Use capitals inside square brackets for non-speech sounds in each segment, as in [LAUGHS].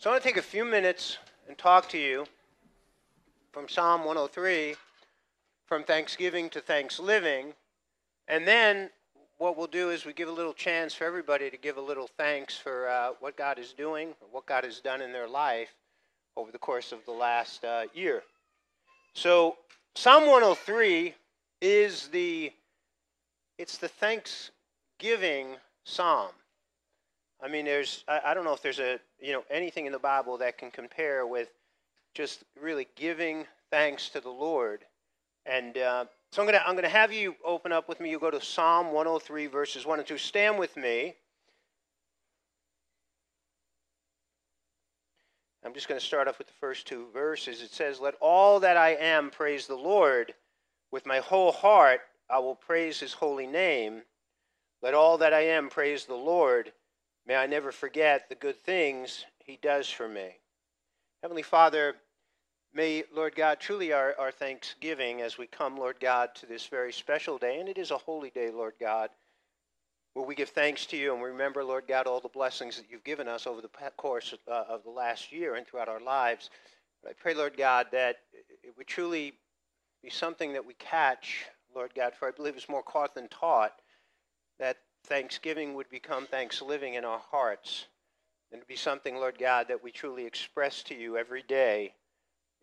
So I want to take a few minutes and talk to you from Psalm 103, from Thanksgiving to Thanksliving. And then what we'll do is we give a little chance for everybody to give a little thanks for uh, what God is doing, or what God has done in their life over the course of the last uh, year. So Psalm 103 is the it's the Thanksgiving psalm. I mean, there's I, I don't know if there's a you know anything in the Bible that can compare with just really giving thanks to the Lord. And uh, so I'm gonna I'm gonna have you open up with me. You go to Psalm 103 verses one and two. Stand with me. I'm just going to start off with the first two verses. It says, Let all that I am praise the Lord. With my whole heart I will praise his holy name. Let all that I am praise the Lord. May I never forget the good things he does for me. Heavenly Father, may, Lord God, truly our, our thanksgiving as we come, Lord God, to this very special day, and it is a holy day, Lord God, where we give thanks to you and remember, Lord God, all the blessings that you've given us over the course of, uh, of the last year and throughout our lives. I pray, Lord God, that it would truly be something that we catch, Lord God, for I believe it's more caught than taught, that thanksgiving would become thanks living in our hearts. And be something, Lord God, that we truly express to you every day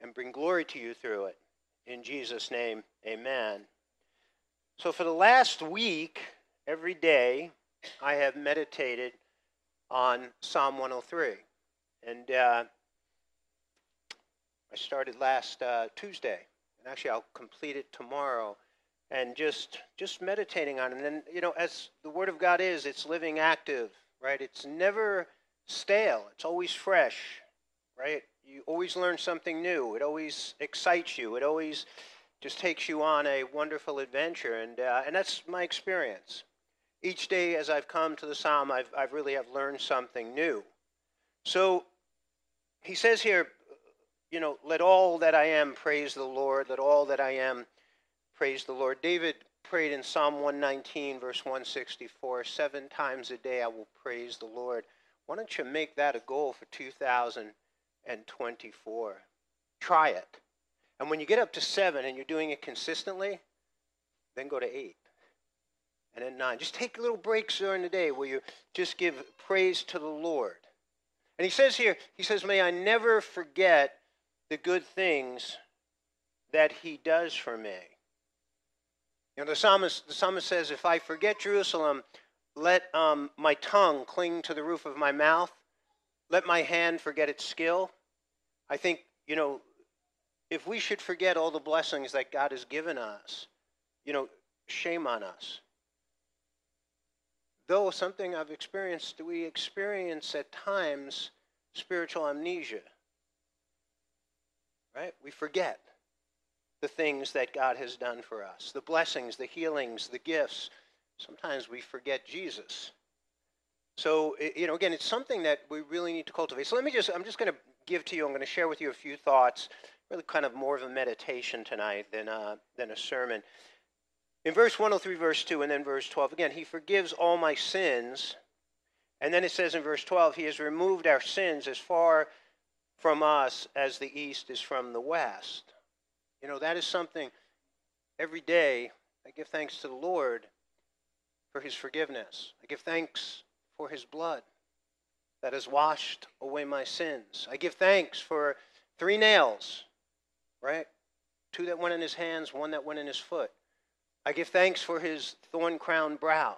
and bring glory to you through it. In Jesus' name, amen. So for the last week, every day, I have meditated on Psalm 103. And uh, I started last uh, Tuesday. And actually, I'll complete it tomorrow and just just meditating on it. And then, you know, as the Word of God is, it's living, active, right? It's never stale. It's always fresh, right? You always learn something new. It always excites you. It always just takes you on a wonderful adventure, and uh, and that's my experience. Each day, as I've come to the Psalm, I've I've really have learned something new. So, he says here, you know, let all that I am praise the Lord. Let all that I am Praise the Lord. David prayed in Psalm 119, verse 164 Seven times a day I will praise the Lord. Why don't you make that a goal for 2024? Try it. And when you get up to seven and you're doing it consistently, then go to eight. And then nine. Just take little breaks during the day where you just give praise to the Lord. And he says here, he says, May I never forget the good things that he does for me. You know, the psalmist, the psalmist says, If I forget Jerusalem, let um, my tongue cling to the roof of my mouth, let my hand forget its skill. I think, you know, if we should forget all the blessings that God has given us, you know, shame on us. Though something I've experienced, we experience at times spiritual amnesia. Right? We forget the things that God has done for us the blessings, the healings, the gifts. Sometimes we forget Jesus. So, you know, again, it's something that we really need to cultivate. So, let me just, I'm just going to give to you, I'm going to share with you a few thoughts, really kind of more of a meditation tonight than, uh, than a sermon. In verse 103, verse 2, and then verse 12, again, He forgives all my sins. And then it says in verse 12, He has removed our sins as far from us as the east is from the west. You know, that is something every day I give thanks to the Lord for his forgiveness. I give thanks for his blood that has washed away my sins. I give thanks for three nails, right? Two that went in his hands, one that went in his foot. I give thanks for his thorn crowned brow.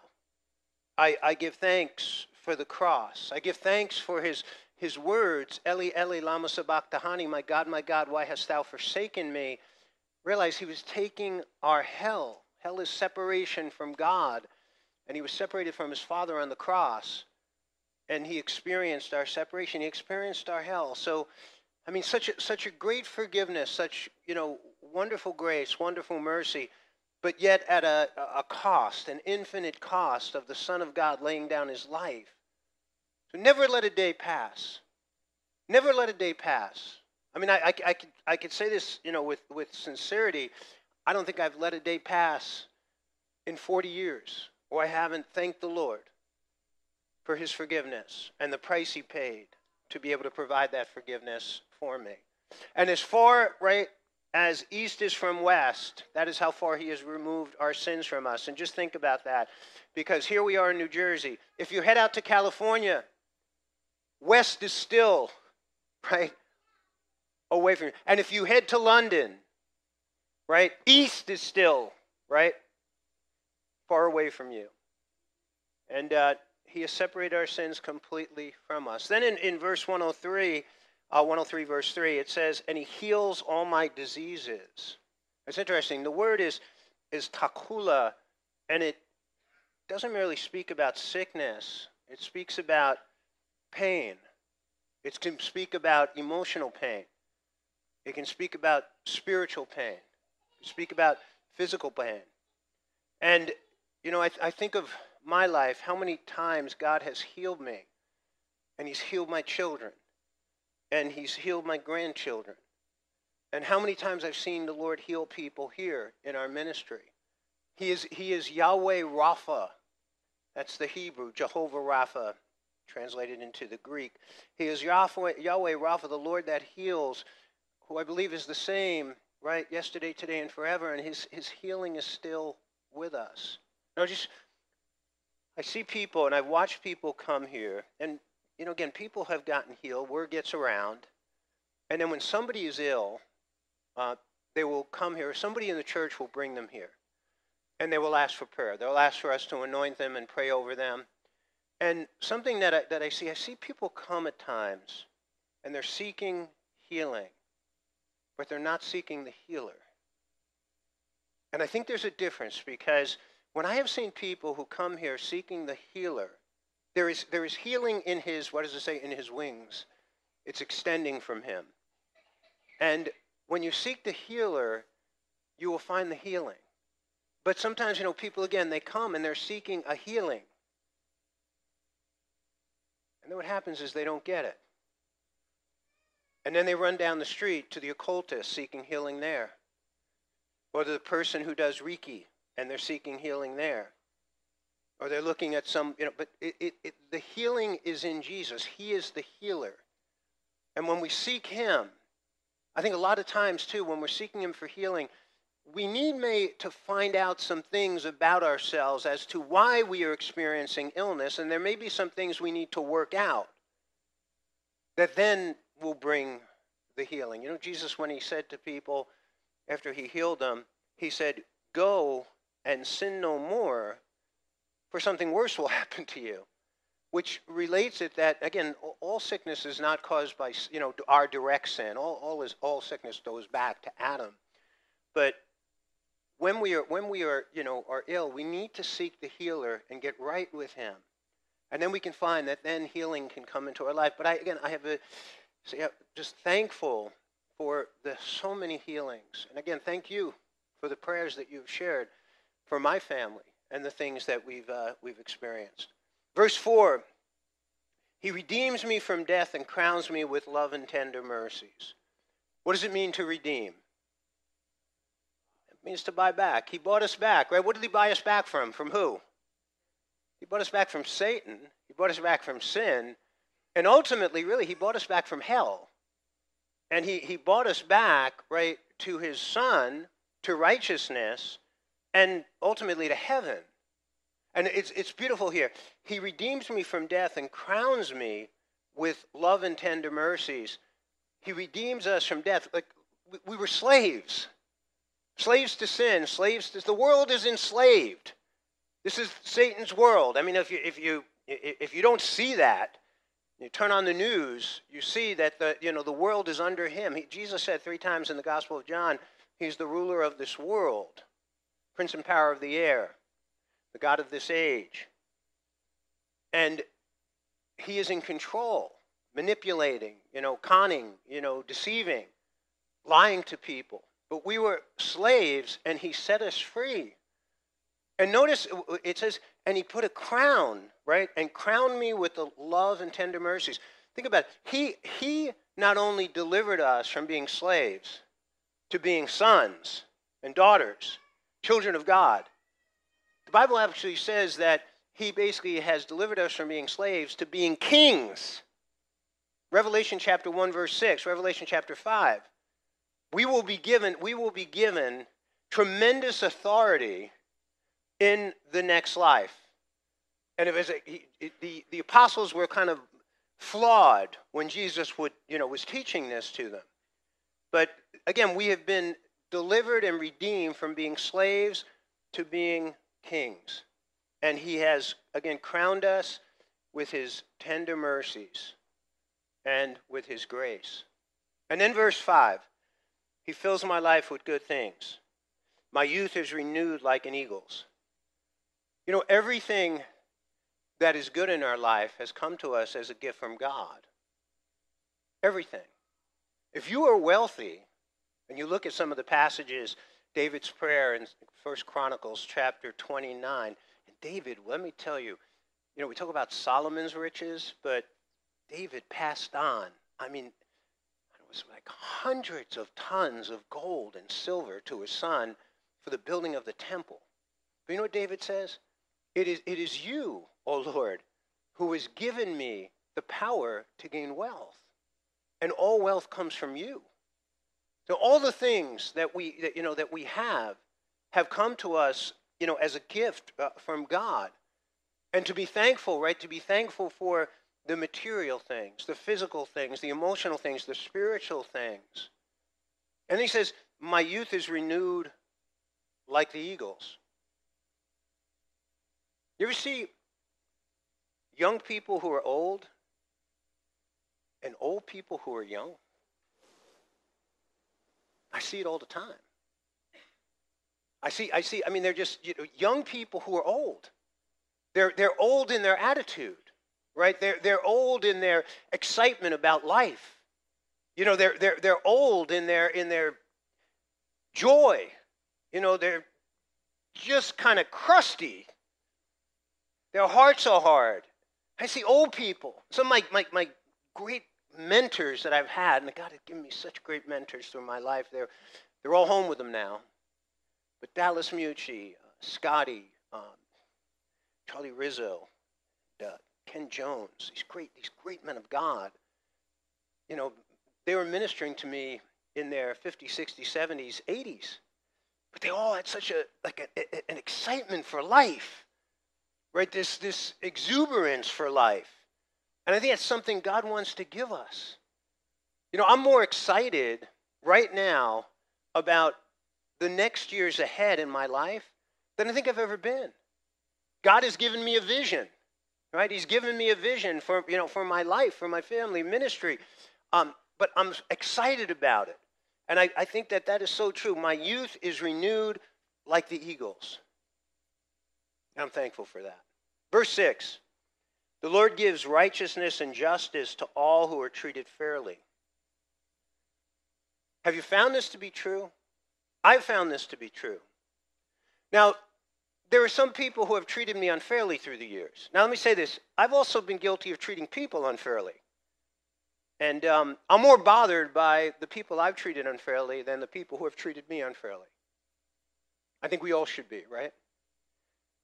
I, I give thanks for the cross. I give thanks for his, his words, Eli, Eli, lama sabachthani, my God, my God, why hast thou forsaken me? Realize he was taking our hell. Hell is separation from God. And he was separated from his Father on the cross. And he experienced our separation. He experienced our hell. So, I mean, such a, such a great forgiveness, such, you know, wonderful grace, wonderful mercy, but yet at a, a cost, an infinite cost of the Son of God laying down his life. So never let a day pass. Never let a day pass I mean, I, I, I, could, I could say this, you know, with, with sincerity. I don't think I've let a day pass in 40 years where I haven't thanked the Lord for his forgiveness and the price he paid to be able to provide that forgiveness for me. And as far, right, as east is from west, that is how far he has removed our sins from us. And just think about that. Because here we are in New Jersey. If you head out to California, west is still, right, away from you. And if you head to London, right, east is still, right, far away from you. And uh, he has separated our sins completely from us. Then in, in verse 103, uh, 103 verse 3, it says, and he heals all my diseases. It's interesting. The word is, is takula, and it doesn't merely speak about sickness. It speaks about pain. It can speak about emotional pain. It can speak about spiritual pain. Speak about physical pain. And, you know, I, th- I think of my life, how many times God has healed me. And He's healed my children. And He's healed my grandchildren. And how many times I've seen the Lord heal people here in our ministry. He is, he is Yahweh Rapha. That's the Hebrew, Jehovah Rapha, translated into the Greek. He is Yahweh, Yahweh Rapha, the Lord that heals, who I believe is the same, right, yesterday, today, and forever. And his, his healing is still with us. Now, just I see people, and I've watched people come here, and you know, again, people have gotten healed. Word gets around, and then when somebody is ill, uh, they will come here. Somebody in the church will bring them here, and they will ask for prayer. They'll ask for us to anoint them and pray over them. And something that I, that I see, I see people come at times, and they're seeking healing, but they're not seeking the healer. And I think there's a difference because when I have seen people who come here seeking the healer, there is, there is healing in his, what does it say, in his wings. It's extending from him. And when you seek the healer, you will find the healing. But sometimes, you know, people, again, they come and they're seeking a healing. And then what happens is they don't get it. And then they run down the street to the occultist seeking healing there. Or to the person who does Reiki and they're seeking healing there. Or they're looking at some, you know, but it, it, it, the healing is in Jesus. He is the healer. And when we seek Him, I think a lot of times too, when we're seeking Him for healing, we need to find out some things about ourselves as to why we are experiencing illness, and there may be some things we need to work out that then will bring the healing. You know, Jesus, when he said to people after he healed them, he said, Go and sin no more, for something worse will [LAUGHS] happen to you. Which relates it that again, all sickness is not caused by you know our direct sin. All, all is all sickness goes back to Adam, but when we are when we are you know are ill, we need to seek the healer and get right with Him, and then we can find that then healing can come into our life. But I again, I have a so yeah, just thankful for the so many healings, and again, thank you for the prayers that you've shared for my family and the things that we've, uh, we've experienced. Verse 4 He redeems me from death and crowns me with love and tender mercies. What does it mean to redeem? Means to buy back. He bought us back, right? What did he buy us back from? From who? He bought us back from Satan. He bought us back from sin. And ultimately, really, he bought us back from hell. And he, he bought us back, right, to his son, to righteousness, and ultimately to heaven. And it's, it's beautiful here. He redeems me from death and crowns me with love and tender mercies. He redeems us from death. Like we were slaves, slaves to sin, slaves to the world is enslaved. This is Satan's world. I mean, if you if you if you don't see that, you turn on the news, you see that the you know the world is under him. He, Jesus said three times in the Gospel of John, he's the ruler of this world prince and power of the air, the God of this age. And he is in control, manipulating, you know, conning, you know, deceiving, lying to people. But we were slaves and he set us free. And notice it says, and he put a crown, right? And crowned me with the love and tender mercies. Think about it. He, he not only delivered us from being slaves to being sons and daughters, children of God. The Bible actually says that he basically has delivered us from being slaves to being kings. Revelation chapter 1 verse 6, Revelation chapter 5. We will be given we will be given tremendous authority in the next life. And it was a, he, the the apostles were kind of flawed when Jesus would, you know, was teaching this to them. But again, we have been delivered and redeemed from being slaves to being kings. And he has, again, crowned us with his tender mercies and with his grace. And then verse 5 He fills my life with good things. My youth is renewed like an eagle's. You know, everything that is good in our life has come to us as a gift from God. Everything. If you are wealthy, and you look at some of the passages, David's prayer in First Chronicles chapter 29, and David, let me tell you, you know, we talk about Solomon's riches, but David passed on. I mean, was like hundreds of tons of gold and silver to his son for the building of the temple. But you know what David says? It is, it is you, O Lord, who has given me the power to gain wealth. And all wealth comes from you. So all the things that we, that, you know, that we have have come to us, you know, as a gift uh, from God. And to be thankful, right? To be thankful for the material things, the physical things, the emotional things, the spiritual things. And he says, My youth is renewed like the eagles. You ever see young people who are old and old people who are young? I see it all the time. I see, I see, I mean, they're just you know, young people who are old. They're, they're old in their attitude, right? They're, they're old in their excitement about life. You know, they're, they're, they're old in their, in their joy. You know, they're just kind of crusty. Their hearts are hard. I see old people. Some of my, my, my great mentors that I've had, and God has given me such great mentors through my life. They're, they're all home with them now. But Dallas Mucci, uh, Scotty, um, Charlie Rizzo, uh, Ken Jones, these great, these great men of God, you know, they were ministering to me in their 50s, 60s, 70s, 80s. But they all had such a, like a, a, an excitement for life, right? This, this exuberance for life. And I think that's something God wants to give us. You know, I'm more excited right now about the next years ahead in my life than I think I've ever been. God has given me a vision, right? He's given me a vision for, you know, for my life, for my family, ministry. Um, but I'm excited about it. And I, I think that that is so true. My youth is renewed like the eagles. And I'm thankful for that. Verse 6 the Lord gives righteousness and justice to all who are treated fairly. Have you found this to be true? I've found this to be true. Now, there are some people who have treated me unfairly through the years. Now, let me say this I've also been guilty of treating people unfairly. And um, I'm more bothered by the people I've treated unfairly than the people who have treated me unfairly. I think we all should be, right?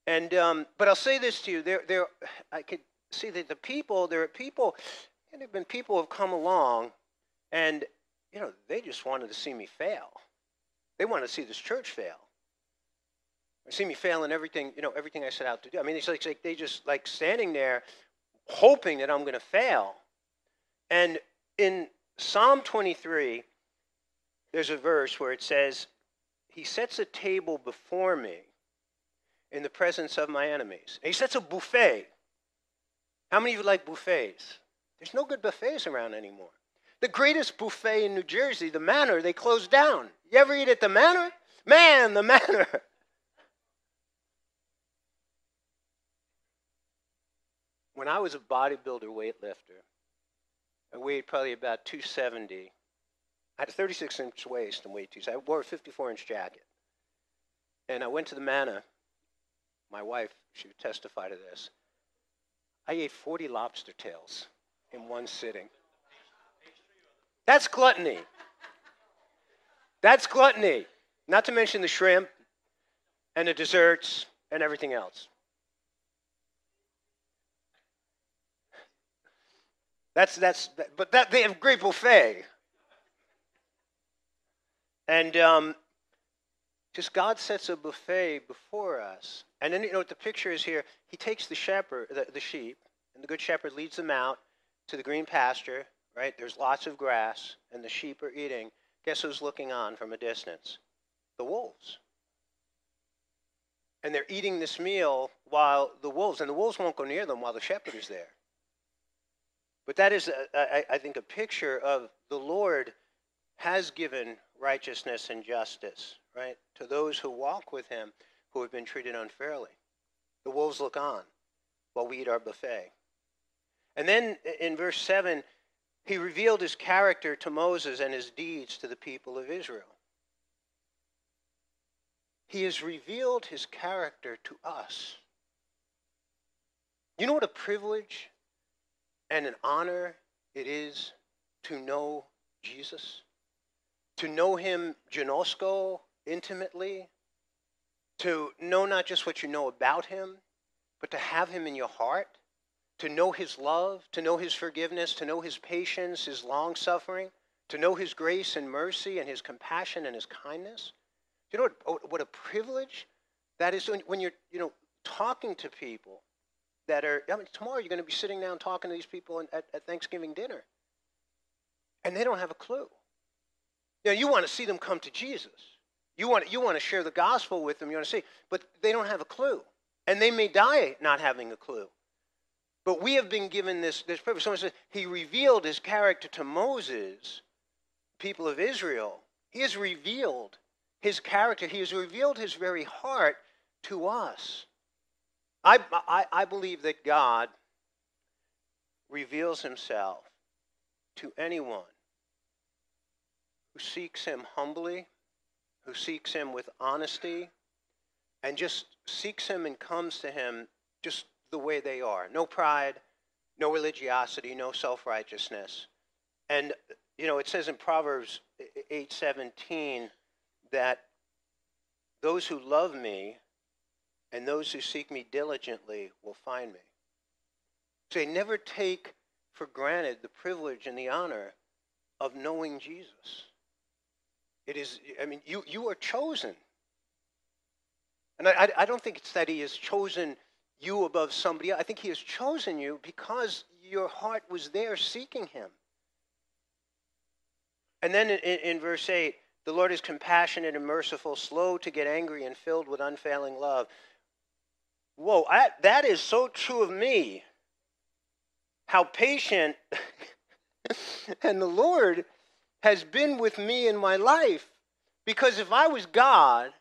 And um, but I'll say this to you: there, there, I could see that the people, there are people, and there have been people who have come along and, you know, they just wanted to see me fail. They wanted to see this church fail. They see me failing everything, you know, everything I set out to do. I mean, it's like, like they just like standing there hoping that I'm going to fail. And in Psalm 23, there's a verse where it says, He sets a table before me in the presence of my enemies. And he sets a buffet. How many of you like buffets? There's no good buffets around anymore. The greatest buffet in New Jersey, the Manor, they closed down. You ever eat at the Manor? Man, the Manor. [LAUGHS] When I was a bodybuilder weightlifter, I weighed probably about 270. I had a 36 inch waist and weighed 270. I wore a 54 inch jacket. And I went to the Manor. My wife, she would testify to this. I ate 40 lobster tails in one sitting. That's gluttony. That's gluttony. Not to mention the shrimp and the desserts and everything else. That's, that's, but that, they have great buffet. And um, just God sets a buffet before us. And then, you know, what the picture is here. He takes the shepherd, the, the sheep, and the good shepherd leads them out to the green pasture, right? There's lots of grass, and the sheep are eating. Guess who's looking on from a distance? The wolves. And they're eating this meal while the wolves, and the wolves won't go near them while the shepherd is there. But that is, I think, a picture of the Lord has given righteousness and justice, right, to those who walk with him who have been treated unfairly. The wolves look on while we eat our buffet. And then in verse 7, he revealed his character to Moses and his deeds to the people of Israel. He has revealed his character to us. You know what a privilege and an honor it is to know Jesus? To know him ginosko, intimately? To know not just what you know about him, but to have him in your heart? To know his love, to know his forgiveness, to know his patience, his long suffering, to know his grace and mercy and his compassion and his kindness? You know what, what a privilege that is when you're, you know, talking to people that are, I mean, tomorrow you're going to be sitting down talking to these people at, at Thanksgiving dinner, and they don't have a clue. Know, you want to see them come to Jesus. You want, you want to share the gospel with them, you want to see, but they don't have a clue. And they may die not having a clue. But we have been given this, this privilege. Someone says, He revealed His character to Moses, people of Israel. He has revealed His character, He has revealed His very heart to us. I, I, I believe that God reveals himself to anyone who seeks him humbly, who seeks him with honesty, and just seeks him and comes to him just the way they are. No pride, no religiosity, no self-righteousness. And you know, it says in Proverbs 8:17 that those who love me and those who seek me diligently will find me. They never take for granted the privilege and the honor of knowing Jesus. It is, I mean, you, you are chosen. And I, I don't think it's that he has chosen you above somebody else. I think he has chosen you because your heart was there seeking him. And then in, in verse 8, the Lord is compassionate and merciful, slow to get angry, and filled with unfailing love. Whoa, I, that is so true of me. How patient [LAUGHS] and the Lord has been with me in my life. Because if I was God,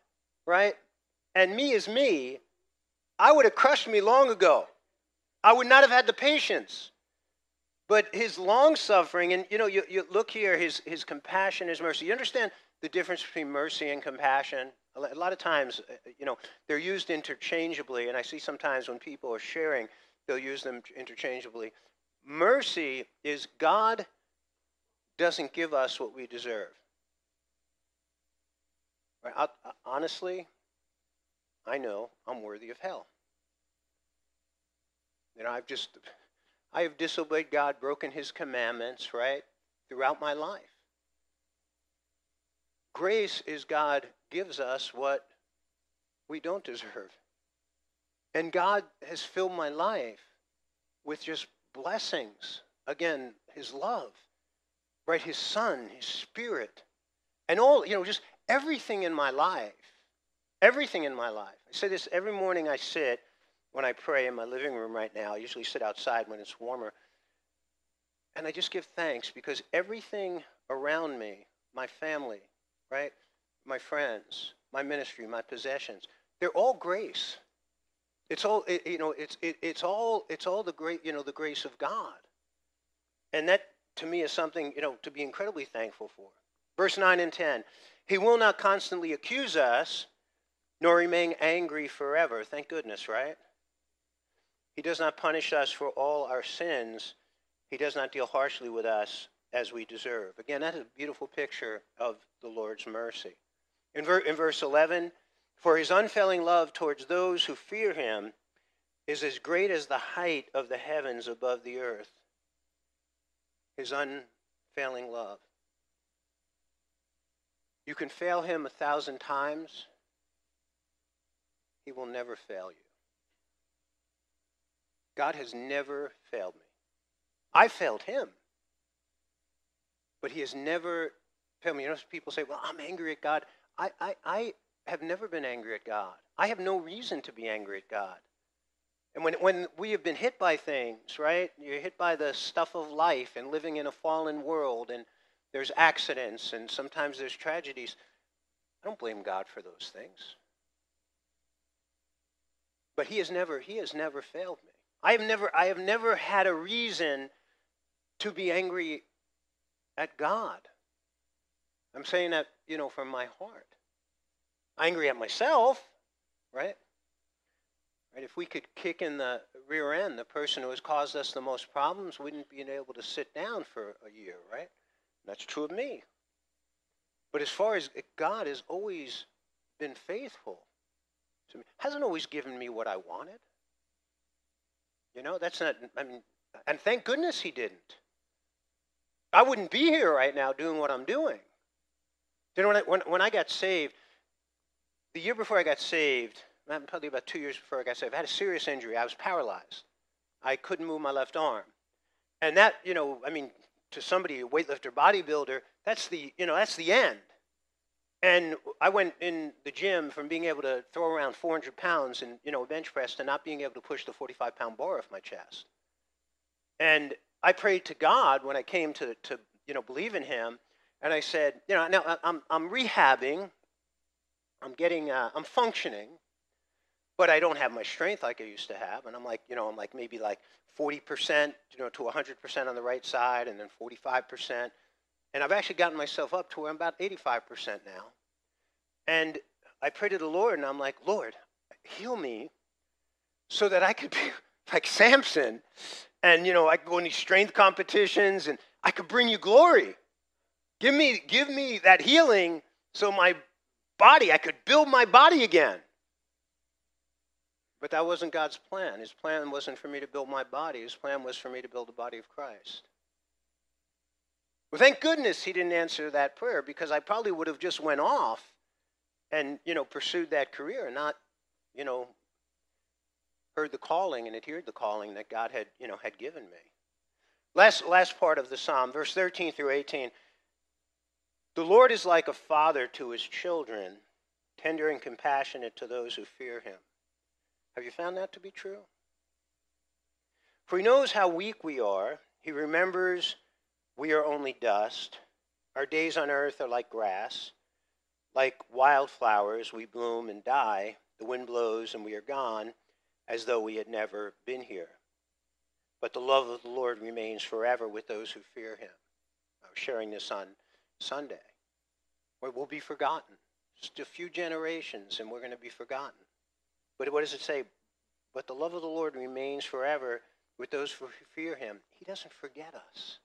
right, and me is me, I would have crushed me long ago. I would not have had the patience. But his long suffering, and you know, you, you look here, his, his compassion, his mercy. You understand the difference between mercy and compassion? A lot of times, uh, uh, you know, they're used interchangeably, and I see sometimes when people are sharing, they'll use them interchangeably. Mercy is God doesn't give us what we deserve. Right? I, honestly, I know I'm worthy of hell. You know, I've just, I have disobeyed God, broken His commandments, right, throughout my life. Grace is God gives us what we don't deserve. And God has filled my life with just blessings. Again, His love, right? His Son, His Spirit, and all, you know, just everything in my life. Everything in my life. I say this every morning I sit when I pray in my living room right now. I usually sit outside when it's warmer. And I just give thanks because everything around me, my family, right? my friends, my ministry, my possessions. They're all grace. It's all you know. It's it, it's all it's all the great you know the grace of God, and that to me is something you know to be incredibly thankful for. Verse nine and ten. He will not constantly accuse us, nor remain angry forever. Thank goodness, right? He does not punish us for all our sins. He does not deal harshly with us as we deserve. Again, that is a beautiful picture of the Lord's mercy. In, ver- in verse 11, for his unfailing love towards those who fear him is as great as the height of the heavens above the earth. his unfailing love. You can fail him a thousand times, he will never fail you. God has never failed me. I failed him, but he has never failed me. You know, people say, well, I'm angry at God. I, I, I have never been angry at God. I have no reason to be angry at God. And when, when we have been hit by things, right? You're hit by the stuff of life and living in a fallen world, and there's accidents, and sometimes there's tragedies. I don't blame God for those things. But He has never, He has never failed me. I have never, I have never had a reason to be angry at God. I'm saying that, you know, from my heart. Angry at myself, right? Right? If we could kick in the rear end, the person who has caused us the most problems wouldn't be able to sit down for a year, right? That's true of me. But as far as God has always been faithful to me, hasn't always given me what I wanted. You know, that's not, I mean, and thank goodness he didn't. I wouldn't be here right now doing what I'm doing. You know, when I, when, when I got saved, the year before I got saved, probably about two years before I got saved, I had a serious injury. I was paralyzed. I couldn't move my left arm. And that, you know, I mean, to somebody, a weightlifter, bodybuilder, that's the, you know, that's the end. And I went in the gym from being able to throw around 400 pounds and, you know, bench press to not being able to push the 45 pound bar off my chest. And I prayed to God when I came to, to you know, believe in Him. And I said, you know, now I'm, I'm rehabbing. I'm getting, uh, I'm functioning but I don't have my strength like I used to have. And I'm like, you know, I'm like maybe like 40%, you know, to 100% on the right side and then 45%. And I've actually gotten myself up to where I'm about 85% now. And I pray to the Lord and I'm like, Lord, heal me so that I could be [LAUGHS] like Samson and, you know, I could go in these strength competitions and I could bring you glory. Give me, give me that healing so my body, I could build my body again. But that wasn't God's plan. His plan wasn't for me to build my body. His plan was for me to build the body of Christ. Well, thank goodness he didn't answer that prayer because I probably would have just went off and, you know, pursued that career and not, you know, heard the calling and adhered the calling that God had, you know, had given me. Last, last part of the psalm, verse 13 through 18. The Lord is like a father to his children, tender and compassionate to those who fear him. Have you found that to be true? For he knows how weak we are. He remembers we are only dust. Our days on earth are like grass. Like wildflowers, we bloom and die. The wind blows and we are gone, as though we had never been here. But the love of the Lord remains forever with those who fear him. I was sharing this on Sunday. Where we'll be forgotten. Just a few generations and we're going to be forgotten. But what does it say? But the love of the Lord remains forever with those who fear him. He doesn't forget us.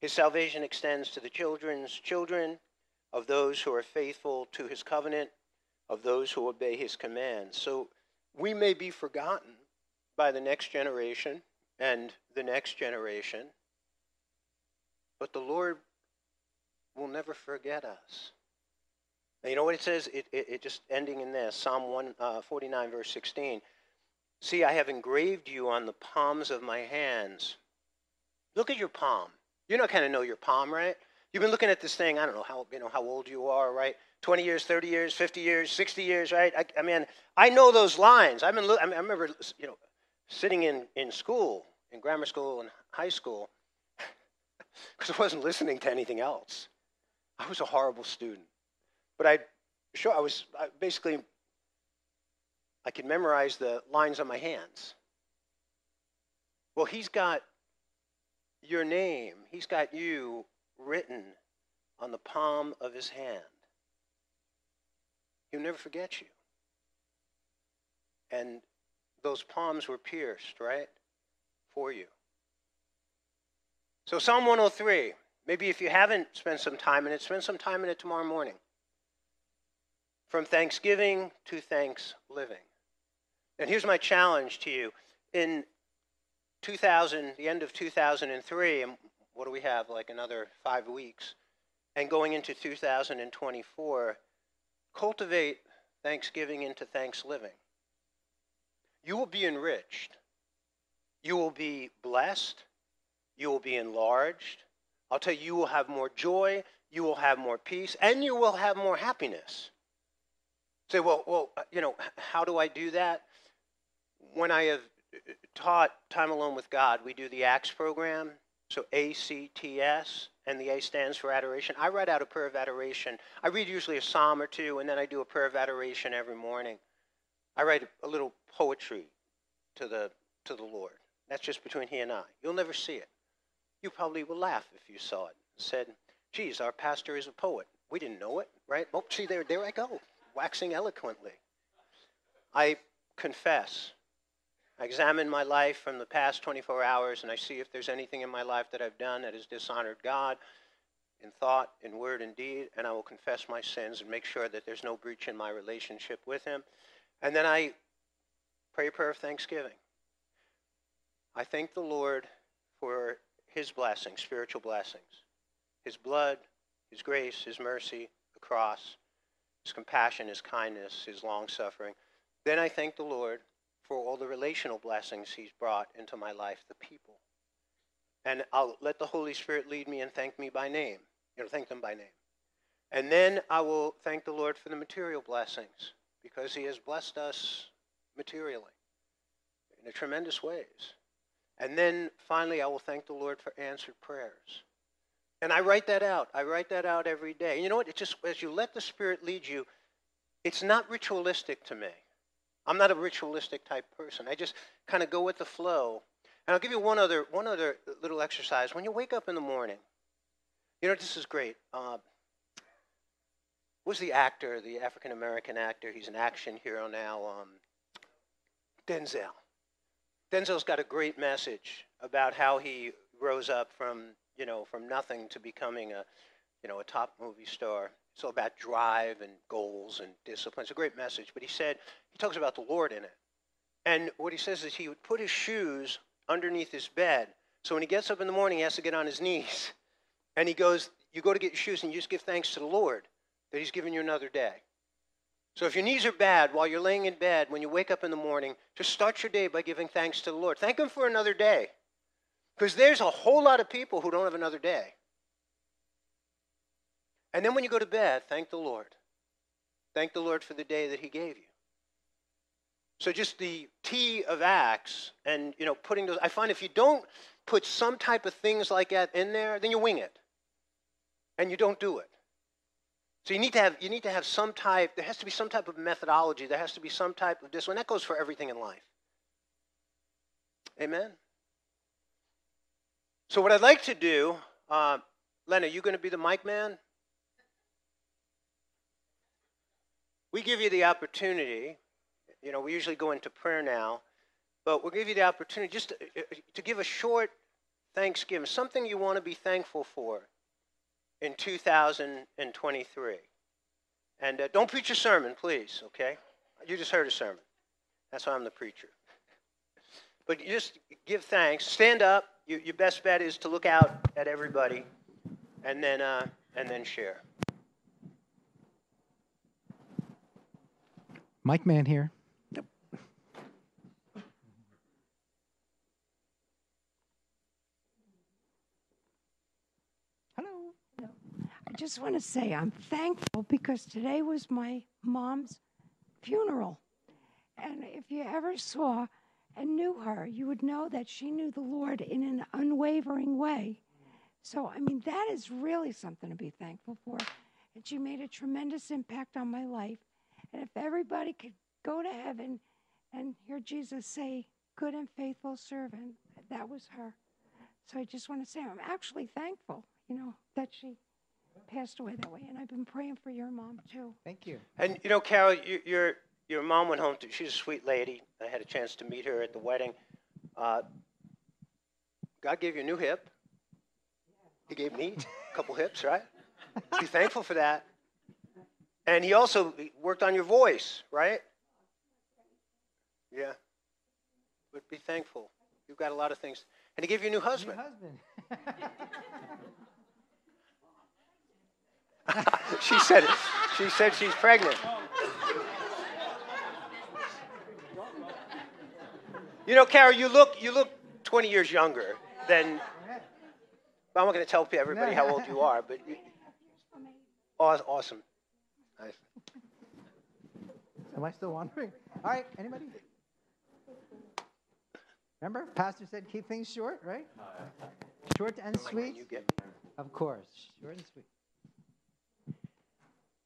His salvation extends to the children's children, of those who are faithful to his covenant, of those who obey his commands. So we may be forgotten by the next generation and the next generation, but the Lord will never forget us. Now, you know what it says? It, it, it just ending in this Psalm 149, uh, verse 16. See, I have engraved you on the palms of my hands. Look at your palm. You know, kind of know your palm, right? You've been looking at this thing. I don't know how you know how old you are, right? 20 years, 30 years, 50 years, 60 years, right? I, I mean, I know those lines. I've been. I, mean, I remember, you know, sitting in in school, in grammar school and high school, [LAUGHS] because I wasn't listening to anything else. I was a horrible student. But I, sure, I was I basically, I could memorize the lines on my hands. Well, he's got your name, he's got you written on the palm of his hand. He'll never forget you. And those palms were pierced, right? For you. So, Psalm 103, maybe if you haven't spent some time in it, spend some time in it tomorrow morning. From thanksgiving to thanks living. And here's my challenge to you. In 2000, the end of 2003, and what do we have, like another five weeks, and going into 2024, cultivate Thanksgiving into thanks living. You will be enriched. You will be blessed. You will be enlarged. I'll tell you, you will have more joy. You will have more peace, and you will have more happiness. Say, well, well, you know, how do I do that? When I have uh, taught time alone with God, we do the ACTS program. So A C T S, and the A stands for adoration. I write out a prayer of adoration. I read usually a psalm or two, and then I do a prayer of adoration every morning. I write a little poetry to the to the Lord. That's just between he and I. You'll never see it. You probably will laugh if you saw it. Said, "Geez, our pastor is a poet. We didn't know it, right? Oh, see, there, there I go, waxing eloquently." I confess I examine my life from the past 24 hours and I see if there's anything in my life that I've done that has dishonored God in thought, in word, and deed, and I will confess my sins and make sure that there's no breach in my relationship with Him. And then I pray a prayer of thanksgiving. I thank the Lord for His blessings, spiritual blessings, His blood, His grace, His mercy, the cross, His compassion, His kindness, His long suffering. Then I thank the Lord for all the relational blessings He's brought into my life, the people. And I'll let the Holy Spirit lead me and thank me by name, you know, thank them by name. And then I will thank the Lord for the material blessings because He has blessed us materially in a tremendous ways. And then finally, I will thank the Lord for answered prayers. And I write that out. I write that out every day. And you know what? It just as you let the Spirit lead you, it's not ritualistic to me. I'm not a ritualistic type person. I just kind of go with the flow. And I'll give you one other one other little exercise. When you wake up in the morning, you know this is great. Uh, was the actor, the African American actor? He's an action hero now. Um, Denzel. Denzel's got a great message about how he rose up from you know from nothing to becoming a you know a top movie star. It's all about drive and goals and discipline. It's a great message. But he said, he talks about the Lord in it. And what he says is he would put his shoes underneath his bed. So when he gets up in the morning, he has to get on his knees. [LAUGHS] And he goes, You go to get your shoes and you just give thanks to the Lord that he's given you another day. So if your knees are bad while you're laying in bed, when you wake up in the morning, just start your day by giving thanks to the Lord. Thank him for another day. Because there's a whole lot of people who don't have another day. And then when you go to bed, thank the Lord. Thank the Lord for the day that He gave you. So just the T of Acts and you know putting those I find if you don't put some type of things like that in there, then you wing it. And you don't do it. So you need to have you need to have some type there has to be some type of methodology, there has to be some type of discipline. That goes for everything in life. Amen. So what I'd like to do, uh, Len, are you going to be the mic man? We give you the opportunity, you know, we usually go into prayer now, but we'll give you the opportunity just to, uh, to give a short thanksgiving, something you want to be thankful for in 2023. And uh, don't preach a sermon, please, okay? You just heard a sermon. That's why I'm the preacher. [LAUGHS] But just give thanks. Stand up. You, your best bet is to look out at everybody, and then uh, and then share. Mike Mann here. Yep. Hello. I just want to say I'm thankful because today was my mom's funeral. And if you ever saw and knew her, you would know that she knew the Lord in an unwavering way. So, I mean, that is really something to be thankful for. And she made a tremendous impact on my life. And if everybody could go to heaven and hear Jesus say, Good and faithful servant, that was her. So I just want to say I'm actually thankful, you know, that she passed away that way. And I've been praying for your mom too. Thank you. And you know, Carol, you, your your mom went home. To, she's a sweet lady. I had a chance to meet her at the wedding. Uh, God gave you a new hip. He gave me a couple hips, right? Be thankful for that. And he also worked on your voice, right? Yeah. But be thankful. You've got a lot of things. And he gave you a new husband. New husband. [LAUGHS] she said she said she's pregnant. You know, Carol, you look you look 20 years younger than. I'm not going to tell everybody how old you are, but you, awesome. Nice. Am I still wandering? All right, anybody? Remember, Pastor said keep things short, right? Short and sweet. Of course, short and sweet.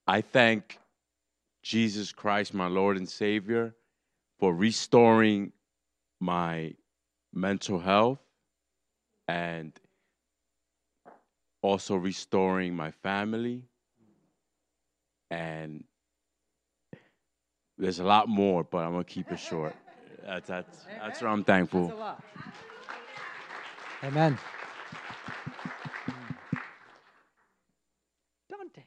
I thank Jesus Christ, my Lord and Savior, for restoring my mental health and also restoring my family. And there's a lot more, but I'm gonna keep it short. [LAUGHS] That's that's that's what I'm thankful. Amen. Dante,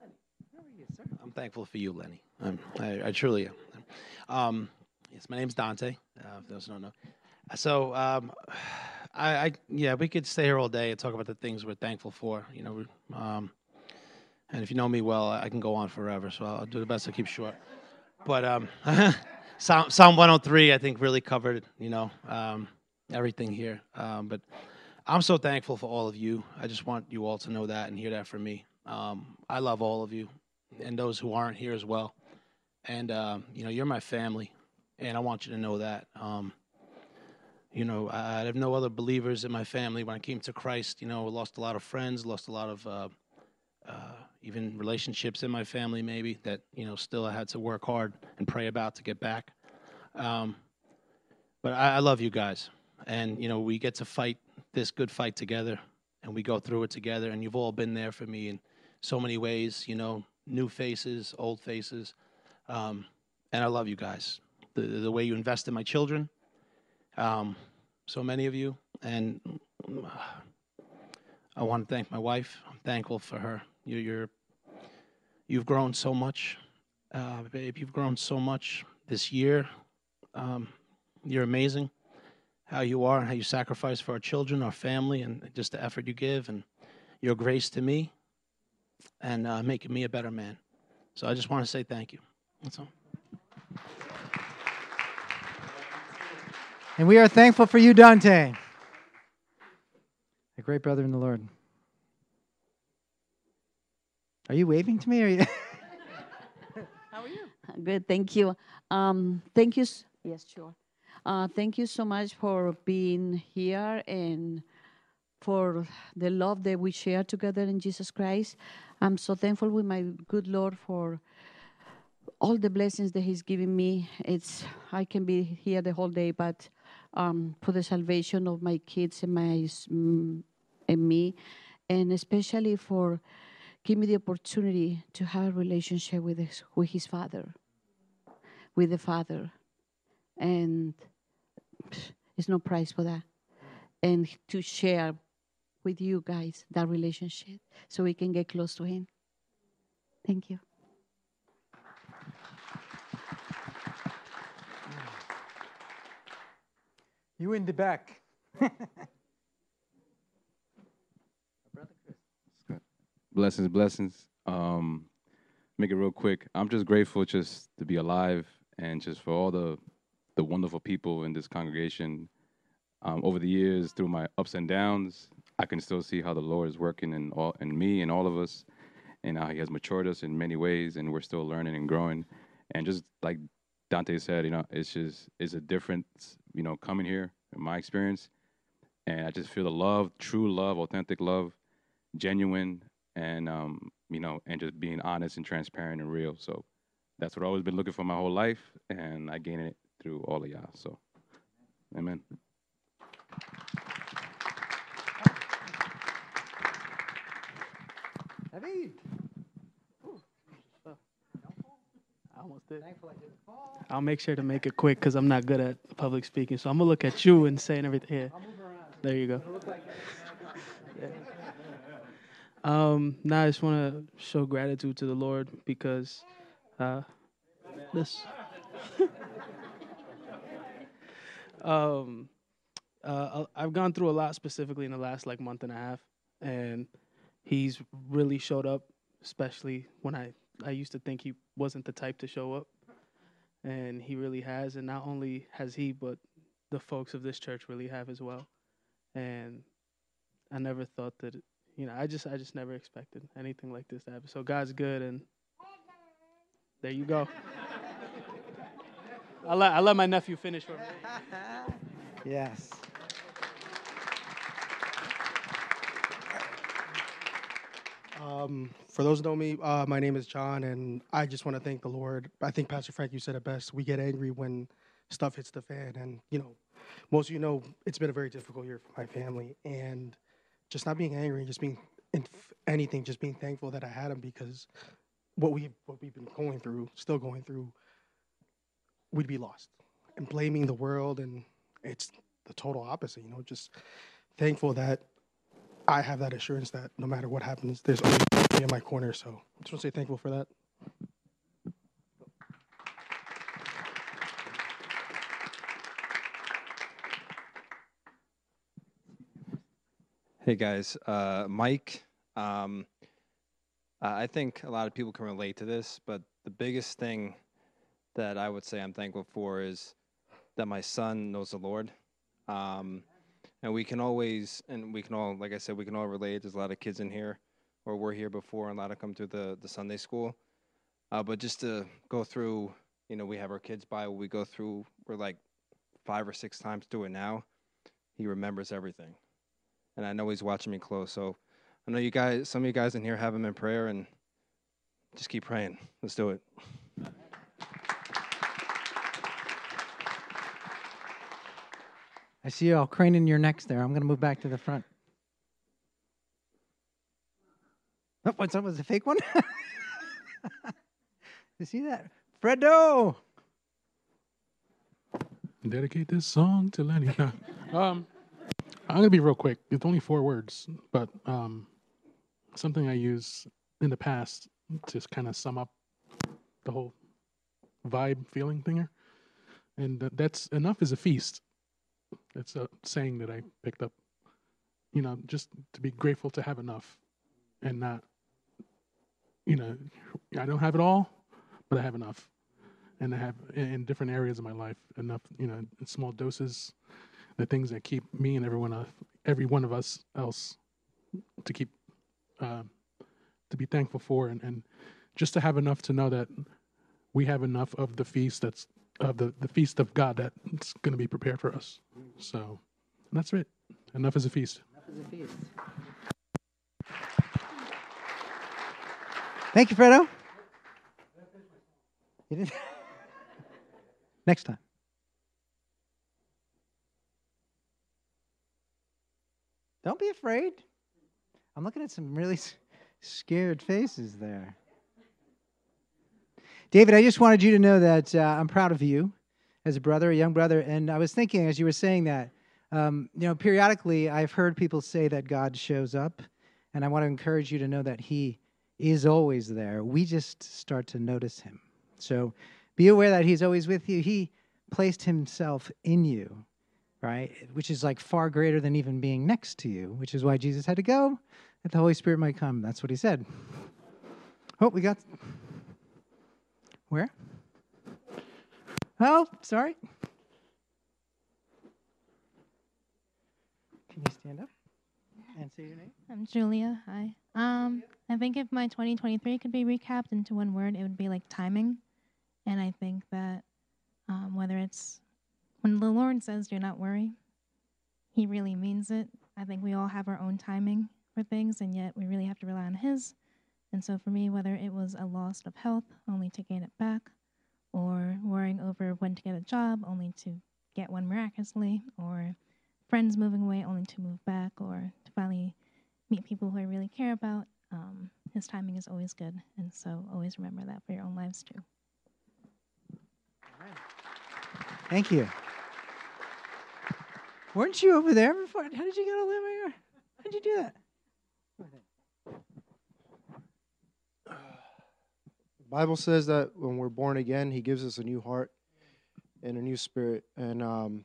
how are you, sir? I'm thankful for you, Lenny. I'm, I, I truly am. Um, yes, my name's Dante. Uh, for those who don't know. So, um, [SIGHS] I, I, yeah, we could stay here all day and talk about the things we're thankful for. You know, um, and if you know me well, I can go on forever. So I'll do the best to keep short. But um, [LAUGHS] Psalm, Psalm 103, I think, really covered, you know, um, everything here. Um, but I'm so thankful for all of you. I just want you all to know that and hear that from me. Um, I love all of you and those who aren't here as well. And, uh, you know, you're my family, and I want you to know that. Um, you know, I, I have no other believers in my family. When I came to Christ, you know, lost a lot of friends, lost a lot of uh, uh, even relationships in my family, maybe that you know still I had to work hard and pray about to get back. Um, but I, I love you guys, and you know we get to fight this good fight together, and we go through it together. And you've all been there for me in so many ways. You know, new faces, old faces, um, and I love you guys. The the way you invest in my children, um, so many of you, and. Uh, I want to thank my wife. I'm thankful for her. You're, you're you've grown so much, uh, babe. You've grown so much this year. Um, you're amazing. How you are and how you sacrifice for our children, our family, and just the effort you give, and your grace to me, and uh, making me a better man. So I just want to say thank you. That's all. And we are thankful for you, Dante a great brother in the Lord. Are you waving to me? Or are you [LAUGHS] How are you? Good, thank you. Um, thank you. s- Yes, sure. Uh, thank you so much for being here and for the love that we share together in Jesus Christ. I'm so thankful with my good Lord for all the blessings that He's given me. It's I can be here the whole day, but um, for the salvation of my kids and my and me, and especially for give me the opportunity to have a relationship with his, with his father, with the father, and there's no price for that, and to share with you guys that relationship so we can get close to him. Thank you. you in the back? [LAUGHS] Blessings, blessings. Um, make it real quick. I'm just grateful just to be alive and just for all the the wonderful people in this congregation. Um, over the years, through my ups and downs, I can still see how the Lord is working in all in me and all of us, and how He has matured us in many ways, and we're still learning and growing. And just like Dante said, you know, it's just it's a difference, you know, coming here in my experience, and I just feel the love, true love, authentic love, genuine, and um, you know, and just being honest and transparent and real. So that's what I've always been looking for my whole life, and I gain it through all of y'all. So, amen. David. I almost did. I'll make sure to make it quick because I'm not good at public speaking. So I'm gonna look at you and saying everything. Here, there you go. Yeah. Um, now I just want to show gratitude to the Lord because uh, this. [LAUGHS] um, uh, I've gone through a lot specifically in the last like month and a half, and he's really showed up, especially when I I used to think he wasn't the type to show up, and he really has. And not only has he, but the folks of this church really have as well. And I never thought that, you know, I just I just never expected anything like this to happen. So God's good, and there you go. I let I let my nephew finish for me. [LAUGHS] yes. Um, for those who know me, uh, my name is John, and I just want to thank the Lord. I think Pastor Frank, you said it best. We get angry when stuff hits the fan, and you know, most of you know it's been a very difficult year for my family, and just not being angry, just being in anything, just being thankful that I had him because what we what we've been going through, still going through, we'd be lost, and blaming the world, and it's the total opposite. You know, just thankful that I have that assurance that no matter what happens, there's always in my corner. So I just want to say thankful for that. Hey guys, uh, Mike. Um, I think a lot of people can relate to this, but the biggest thing that I would say I'm thankful for is that my son knows the Lord. Um, and we can always and we can all like i said we can all relate. There's a lot of kids in here or were here before and a lot of come through the, the sunday school. Uh, but just to go through you know we have our kids bible. We go through we're like five or six times through it now. He remembers everything and i know he's watching me close so i know you guys some of you guys in here have him in prayer and just keep praying let's do it I see you all craning your necks there. I'm going to move back to the front. Oh, what's up? Was a fake one? [LAUGHS] you see that? Fredo! Dedicate this song to Lenny. [LAUGHS] um, I'm to be real quick. It's only four words, but um, something I use in the past to kind of sum up the whole vibe feeling thing here. And that's enough is a feast. It's a saying that I picked up. You know, just to be grateful to have enough and not, you know, I don't have it all, but I have enough. And I have in different areas of my life enough, you know, in small doses, the things that keep me and everyone, every one of us else, to keep, uh, to be thankful for, and, and just to have enough to know that we have enough of the feast that's of the, the feast of God that's going to be prepared for us. So that's it. Enough is a feast. Enough is a feast. Thank you, Fredo. You did. [LAUGHS] Next time. Don't be afraid. I'm looking at some really scared faces there. David, I just wanted you to know that uh, I'm proud of you as a brother, a young brother. And I was thinking as you were saying that, um, you know, periodically I've heard people say that God shows up, and I want to encourage you to know that He is always there. We just start to notice Him. So be aware that He's always with you. He placed Himself in you, right? Which is like far greater than even being next to you, which is why Jesus had to go, that the Holy Spirit might come. That's what He said. Oh, we got. Where? Oh, sorry. Can you stand up and say your name? I'm Julia. Hi. Um, I think if my 2023 could be recapped into one word, it would be like timing. And I think that um, whether it's when the Lord says, do not worry, He really means it. I think we all have our own timing for things, and yet we really have to rely on His. And so for me, whether it was a loss of health, only to gain it back, or worrying over when to get a job, only to get one miraculously, or friends moving away, only to move back, or to finally meet people who I really care about, um, his timing is always good. And so always remember that for your own lives too. Thank you. Weren't you over there before? How did you get all the way here? How did you do that? The Bible says that when we're born again, He gives us a new heart and a new spirit. And um,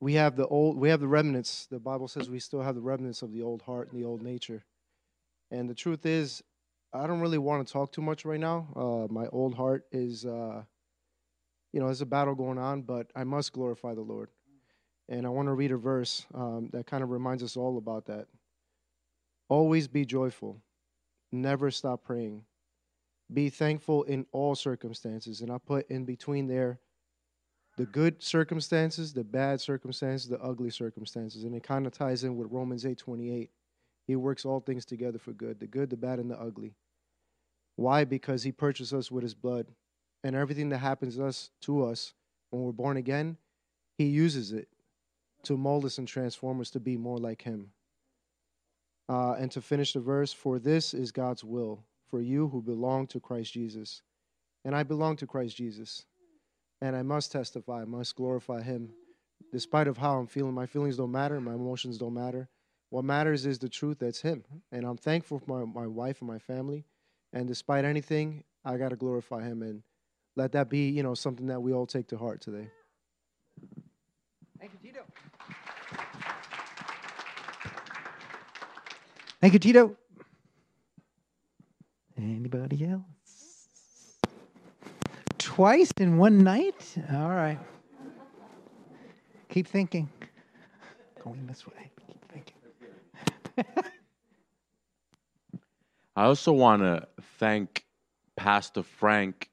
we have the old we have the remnants. The Bible says we still have the remnants of the old heart and the old nature. And the truth is, I don't really want to talk too much right now. Uh, my old heart is, uh, you know, there's a battle going on, but I must glorify the Lord. And I want to read a verse um, that kind of reminds us all about that. Always be joyful, never stop praying. Be thankful in all circumstances. And I put in between there the good circumstances, the bad circumstances, the ugly circumstances. And it kind of ties in with Romans 8 28. He works all things together for good the good, the bad, and the ugly. Why? Because he purchased us with his blood. And everything that happens to us, to us when we're born again, he uses it to mold us and transform us to be more like him. Uh, and to finish the verse, for this is God's will for you who belong to Christ Jesus. And I belong to Christ Jesus. And I must testify, I must glorify him. Despite of how I'm feeling, my feelings don't matter, my emotions don't matter. What matters is the truth that's him. And I'm thankful for my, my wife and my family. And despite anything, I got to glorify him and let that be, you know, something that we all take to heart today. Thank you, Tito. Thank you, Tito. Anybody else? Twice in one night? All right. Keep thinking. Going this way. Keep thinking. [LAUGHS] I also want to thank Pastor Frank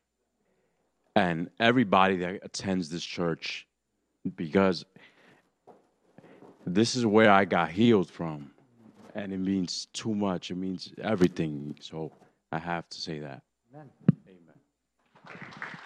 and everybody that attends this church because this is where I got healed from. And it means too much, it means everything. So I have to say that. Amen. Amen.